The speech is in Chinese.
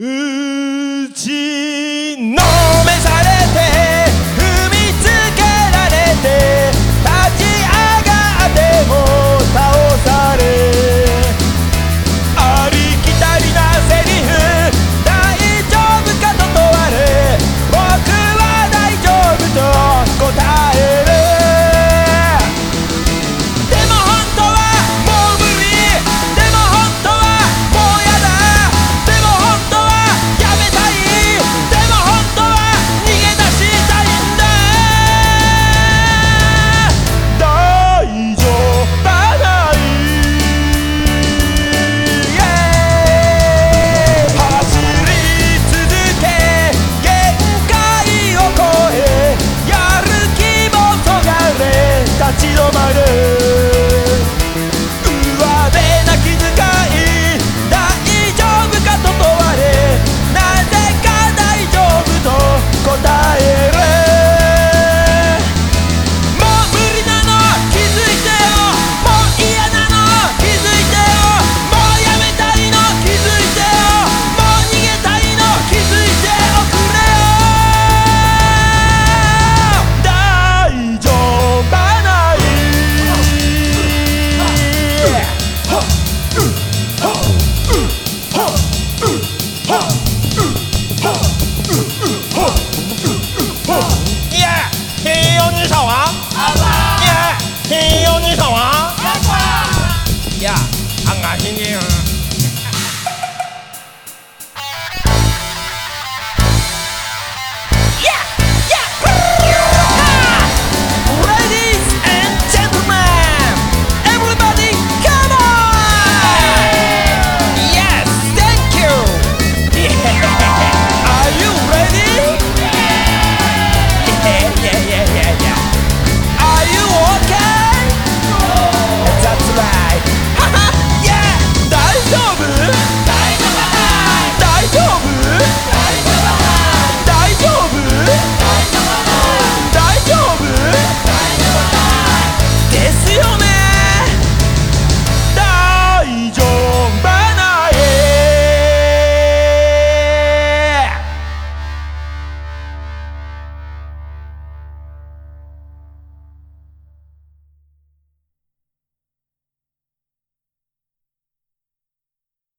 日记。It's